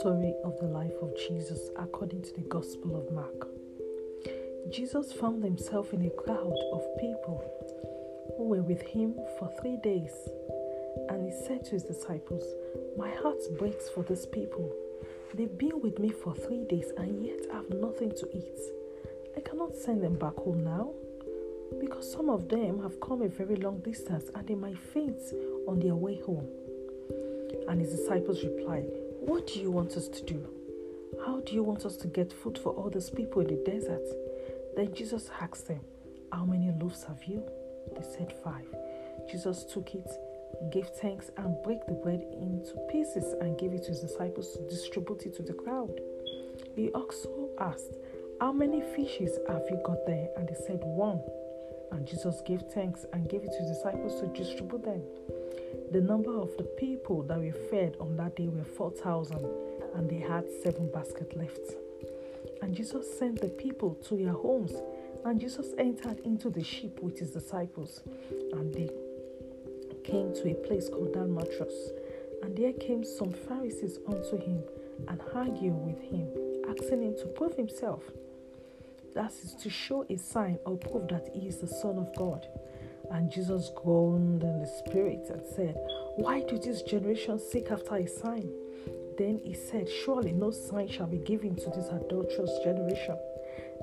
Story of the life of Jesus according to the Gospel of Mark. Jesus found himself in a crowd of people who were with him for three days, and he said to his disciples, My heart breaks for these people. They've been with me for three days and yet have nothing to eat. I cannot send them back home now because some of them have come a very long distance and they might faint on their way home. And his disciples replied, What do you want us to do? How do you want us to get food for all these people in the desert? Then Jesus asked them, How many loaves have you? They said, Five. Jesus took it, gave thanks, and broke the bread into pieces and gave it to his disciples to distribute it to the crowd. He also asked, How many fishes have you got there? And they said, One. And Jesus gave thanks and gave it to his disciples to distribute them. The number of the people that were fed on that day were 4,000, and they had seven baskets left. And Jesus sent the people to their homes, and Jesus entered into the ship with his disciples, and they came to a place called Dalmatros. And there came some Pharisees unto him and argued with him, asking him to prove himself. That is to show a sign or prove that he is the Son of God. And Jesus groaned in the spirit and said, Why do this generation seek after a sign? Then he said, Surely no sign shall be given to this adulterous generation.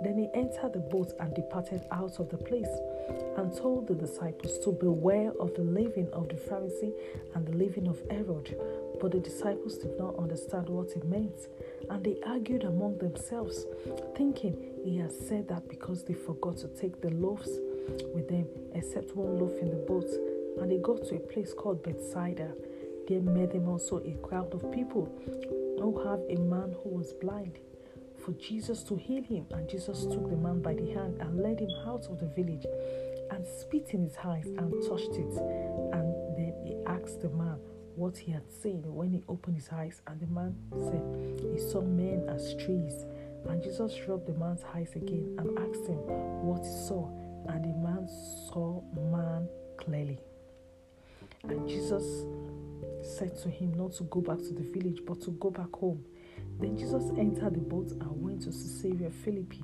Then he entered the boat and departed out of the place, and told the disciples to beware of the leaven of the Pharisee and the leaven of Herod. But the disciples did not understand what it meant, and they argued among themselves, thinking he had said that because they forgot to take the loaves with them, except one loaf in the boat. And they got to a place called Bethsaida. There met them also a crowd of people who have a man who was blind for Jesus to heal him. And Jesus took the man by the hand and led him out of the village and spit in his eyes and touched it. And then he asked the man what he had seen when he opened his eyes. And the man said he saw men as trees. And Jesus rubbed the man's eyes again and asked him what he saw. And the man saw man clearly. And Jesus said to him not to go back to the village, but to go back home. Then Jesus entered the boat and went to Caesarea Philippi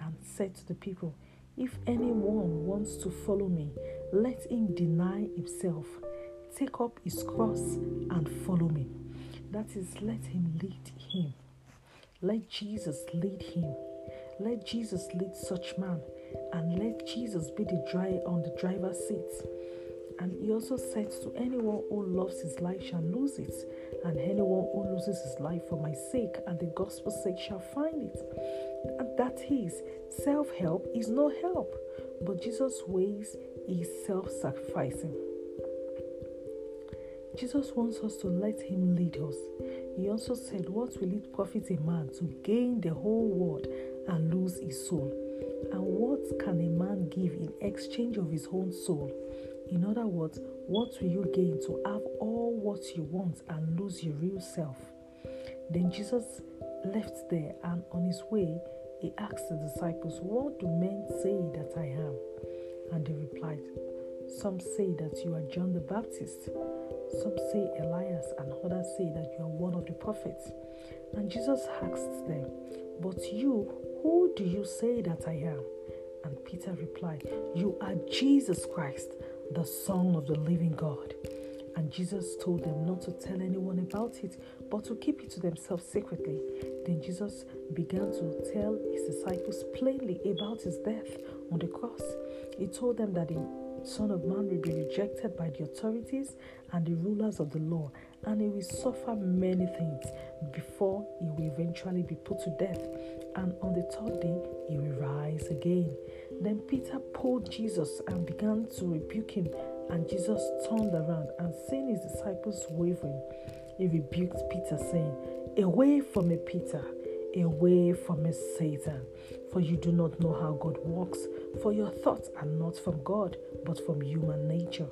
and said to the people, If anyone wants to follow me, let him deny himself, take up his cross, and follow me. That is, let him lead him. Let Jesus lead him. Let Jesus lead such man, and let Jesus be the driver on the driver's seat. And he also said to anyone who loves his life shall lose it, and anyone who loses his life for my sake and the gospel's sake shall find it. And that is, self help is no help, but Jesus' ways is self sacrificing. Jesus wants us to let him lead us. He also said, What will it profit a man to gain the whole world and lose his soul? And what can a man give in exchange of his own soul? In other words, what will you gain to have all what you want and lose your real self? Then Jesus left there and on his way, he asked the disciples, What do men say that I am? And they replied, Some say that you are John the Baptist, some say Elias, and others say that you are one of the prophets. And Jesus asked them, But you, who do you say that I am? And Peter replied, You are Jesus Christ the Son of the living God. And Jesus told them not to tell anyone about it, but to keep it to themselves secretly. Then Jesus began to tell his disciples plainly about his death on the cross. He told them that the Son of Man will be rejected by the authorities and the rulers of the law, and he will suffer many things before he will eventually be put to death. And on the third day, he will rise again. Then Peter pulled Jesus and began to rebuke him, and Jesus turned around and seeing his disciples wavering, he rebuked Peter, saying, Away from me, Peter, away from me, Satan, for you do not know how God works, for your thoughts are not from God, but from human nature.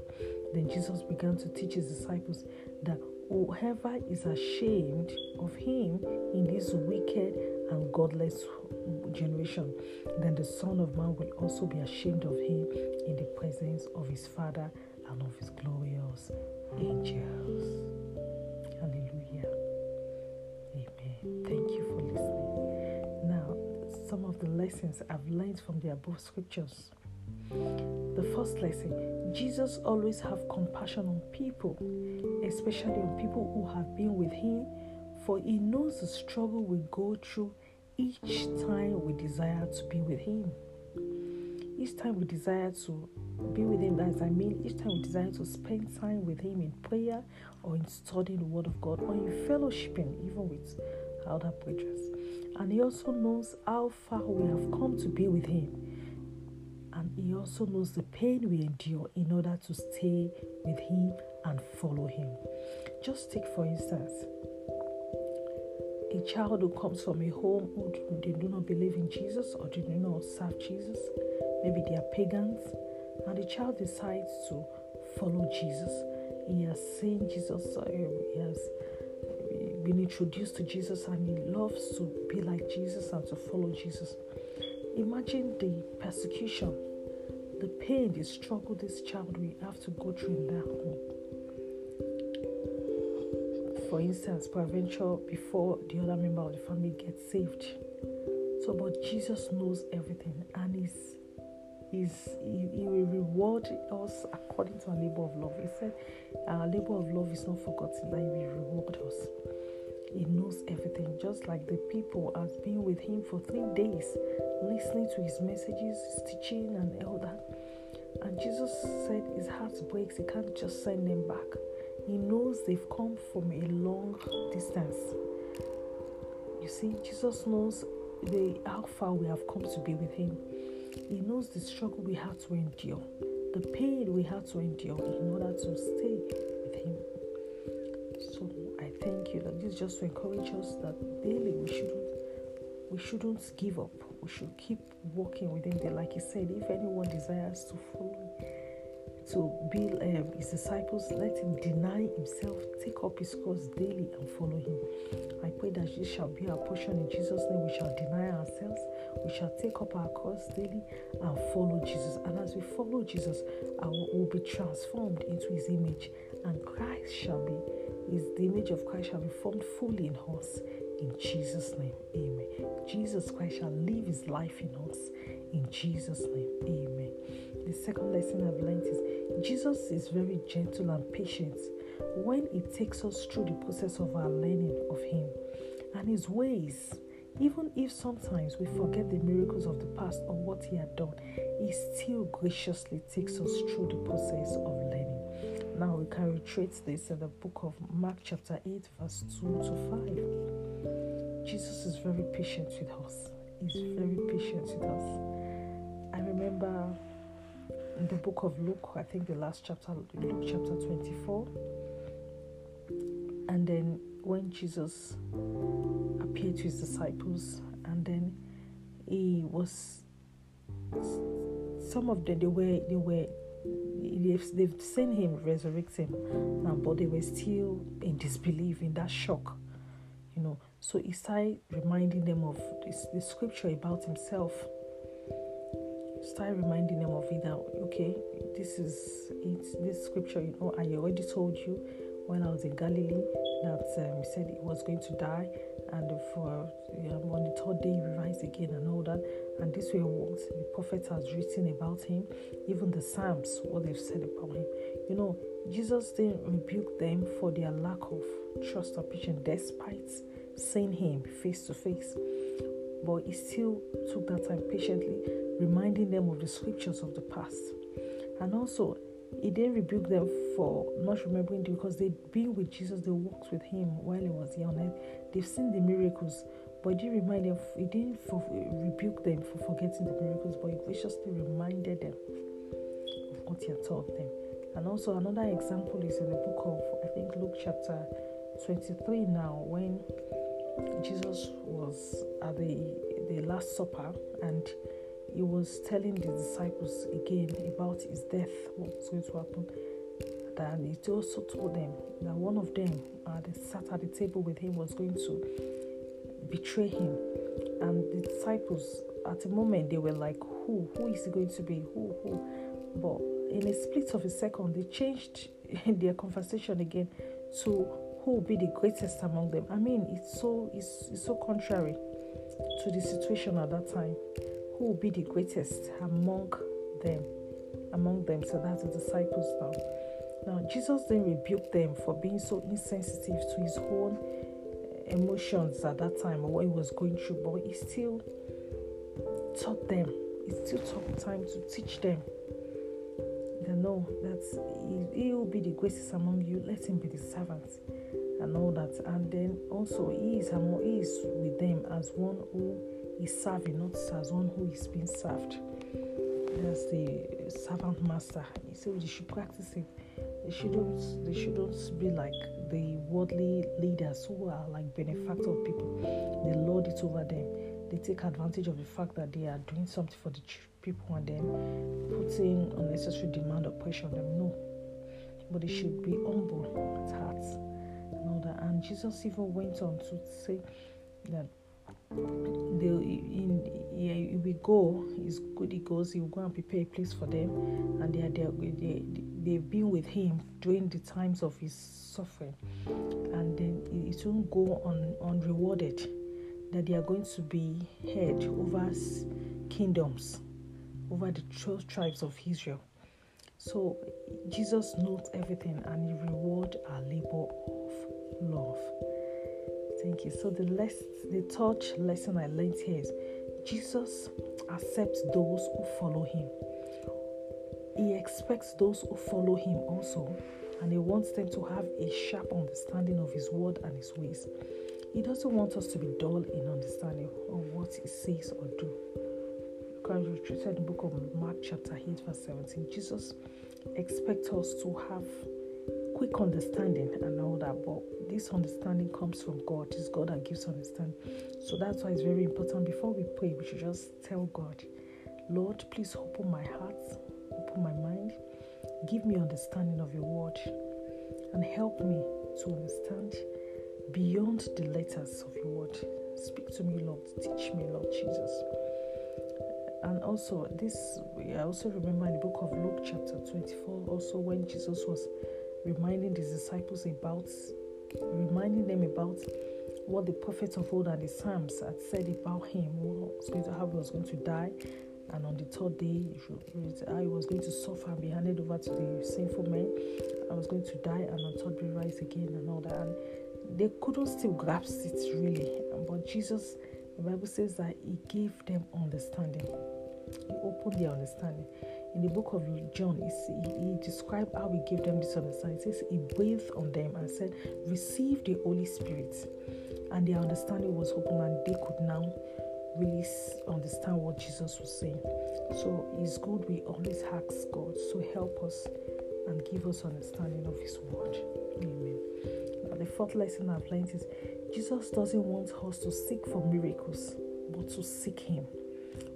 Then Jesus began to teach his disciples that whoever is ashamed of him in this wicked and godless generation, then the Son of Man will also be ashamed of him in the presence of his Father and of his glorious us angels. The lessons I've learned from the above scriptures. The first lesson Jesus always have compassion on people, especially on people who have been with him, for he knows the struggle we go through each time we desire to be with him. Each time we desire to be with Him, as I mean, each time we desire to spend time with Him in prayer or in studying the Word of God or in fellowshipping, even with other preachers. And He also knows how far we have come to be with Him. And He also knows the pain we endure in order to stay with Him and follow Him. Just take, for instance, a child who comes from a home who do, do not believe in Jesus or do not serve Jesus maybe they are pagans, and the child decides to follow Jesus. He has seen Jesus, he has been introduced to Jesus, and he loves to be like Jesus and to follow Jesus. Imagine the persecution, the pain, the struggle this child will have to go through in that home. For instance, peradventure, before the other member of the family gets saved. So, but Jesus knows everything and is is he, he, will reward us according to our labor of love. He said, Our labor of love is not forgotten, that he will reward us. He knows everything, just like the people has been with him for three days, listening to his messages, his teaching, and all that. And Jesus said his heart breaks, he can't just send them back. He knows they've come from a long distance. You see, Jesus knows the how far we have come to be with him. He knows the struggle we had to endure, the pain we had to endure in order to stay thank you that this is just to encourage us that daily we shouldn't we shouldn't give up. We should keep walking with Him. There, like He said, if anyone desires to follow to be um, his disciples, let him deny himself, take up his cross daily, and follow him. I pray that this shall be our portion in Jesus' name. We shall deny ourselves, we shall take up our cross daily and follow Jesus. And as we follow Jesus, our will be transformed into his image, and Christ shall be, is the image of Christ shall be formed fully in us. In Jesus' name, amen. Jesus Christ shall live his life in us. In Jesus' name, amen. The second lesson I've learned is Jesus is very gentle and patient when He takes us through the process of our learning of Him and His ways. Even if sometimes we forget the miracles of the past or what He had done, He still graciously takes us through the process of. Now we can retrace this in the book of Mark, chapter 8, verse 2 to 5. Jesus is very patient with us. He's very patient with us. I remember in the book of Luke, I think the last chapter, Luke chapter 24. And then when Jesus appeared to his disciples, and then he was some of them they were they were they've, they've seen him resurrect him but they were still in disbelief, in that shock, you know. So he started reminding them of this, the scripture about himself start reminding them of it that okay this is it this scripture you know i already told you when i was in galilee that um, he said he was going to die and for um, on the third day he will rise again and all that. And this way what the prophet has written about him even the psalms what they've said about him. You know jesus didn't rebuke them for their lack of trust or patience despite seeing him face to face. But he still took that time patiently reminding them of the scriptures of the past. And also, he didn't rebuke them for not remembering because they'd been with Jesus, they walked with him while he was here on earth. They've seen the miracles, but he didn't remind them, he didn't for, rebuke them for forgetting the miracles, but he graciously reminded them of what he had taught them. And also, another example is in the book of, I think, Luke chapter 23 now, when Jesus was at the, the Last Supper and he was telling the disciples again about his death, what was going to happen. And he also told them that one of them uh, that sat at the table with him was going to betray him. And the disciples, at the moment, they were like, Who? Who is he going to be? Who? Who? But in a split of a second, they changed their conversation again to who will be the greatest among them. I mean, it's so it's, it's so contrary to the situation at that time. Who will be the greatest among them? Among them, so that's the disciples now. Now, Jesus then rebuked them for being so insensitive to his own eh, emotions at that time or what he was going through, but he still taught them. He still took time to teach them. They know that he, he will be the greatest among you. Let him be the servant and all that. And then also he is he is with them as one who is serving, not as one who is being served. That's the servant master. He said they should practice it. They shouldn't they shouldn't be like the worldly leaders who are like benefactor of people. They lord it over them. They take advantage of the fact that they are doing something for the people and then putting unnecessary demand or pressure on them. No. But they should be humble at heart that. And Jesus even went on to say that they in yeah, we go is good he goes he will go and prepare a place for them. And they are there they, they've been with him during the times of his suffering. And then it won't go on unrewarded that they are going to be head over kingdoms over the 12 tribes of israel. So jesus knows everything and he reward our labor of love. Thank you. So the less the third lesson I learned here is Jesus accepts those who follow him. He expects those who follow him also, and he wants them to have a sharp understanding of his word and his ways. He doesn't want us to be dull in understanding of what he says or do. Because we in the book of Mark chapter 8 verse 17, Jesus expects us to have quick understanding and all that, but this understanding comes from God. It's God that gives understanding. So that's why it's very important. Before we pray, we should just tell God, Lord, please open my heart, open my mind, give me understanding of your word, and help me to understand beyond the letters of your word. Speak to me, Lord. Teach me, Lord Jesus. And also, this I also remember in the book of Luke, chapter 24, also when Jesus was reminding his disciples about, reminding them about what the prophets of old and the Psalms had said about him, what was going to how he was going to die, and on the third day, I was going to suffer and be handed over to the sinful men. I was going to die, and on third day rise again, and all that. And they couldn't still grasp it really, but Jesus, the Bible says that He gave them understanding. He opened their understanding in the book of John, he, described how he gave them this understanding. He says he breathed on them and said, Receive the Holy Spirit. And their understanding was open, and they could now really understand what Jesus was saying. So it's good we always ask God to help us and give us understanding of His word. Amen. Now, the fourth lesson I've learned is Jesus doesn't want us to seek for miracles, but to seek Him.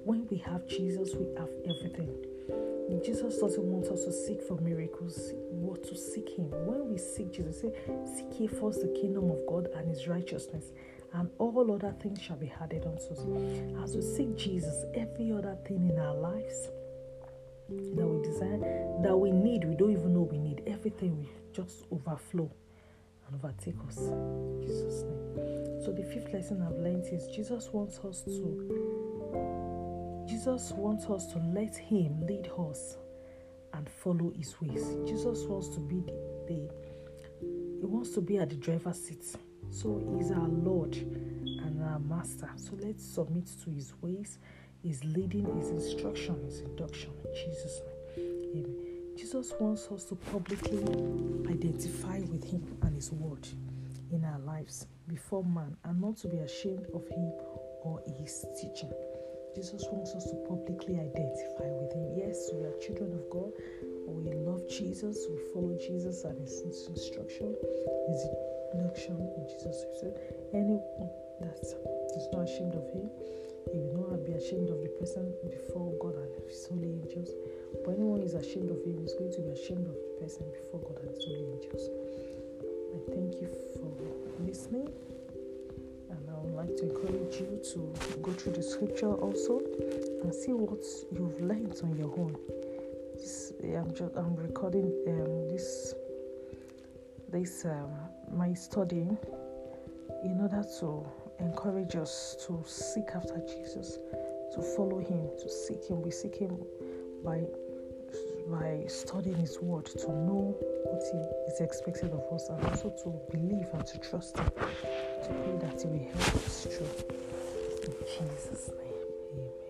When we have Jesus, we have everything. Jesus doesn't want us to seek for miracles, what to seek Him. When we seek Jesus, say, Seek ye first the kingdom of God and His righteousness, and all other things shall be added unto us. As we seek Jesus, every other thing in our lives that we desire, that we need, we don't even know we need, everything will just overflow and overtake us. In Jesus' name. So the fifth lesson I've learned is Jesus wants us to Jesus wants us to let Him lead us and follow His ways. Jesus wants to be the, the He wants to be at the driver's seat. So He's our Lord and our Master. So let's submit to His ways, His leading, His instruction, His induction. In Jesus' Amen. Jesus wants us to publicly identify with Him and His Word in our lives before man and not to be ashamed of Him or His teaching. Jesus wants us to publicly identify with Him. Yes, we are children of God. We love Jesus. We follow Jesus and His instruction, His induction in Jesus. Said, anyone that is not ashamed of Him, he will not be ashamed of the person before God and His holy angels. But anyone is ashamed of Him is going to be ashamed of the person before God and His holy angels. I thank you for listening would like to encourage you to go through the scripture also and see what you've learned on your own. This, I'm just I'm recording um, this this um, my study in order to encourage us to seek after Jesus, to follow Him, to seek Him. We seek Him by by studying His Word to know what He is expected of us, and also to believe and to trust Him, to pray that He will help us through. In Jesus' name, amen.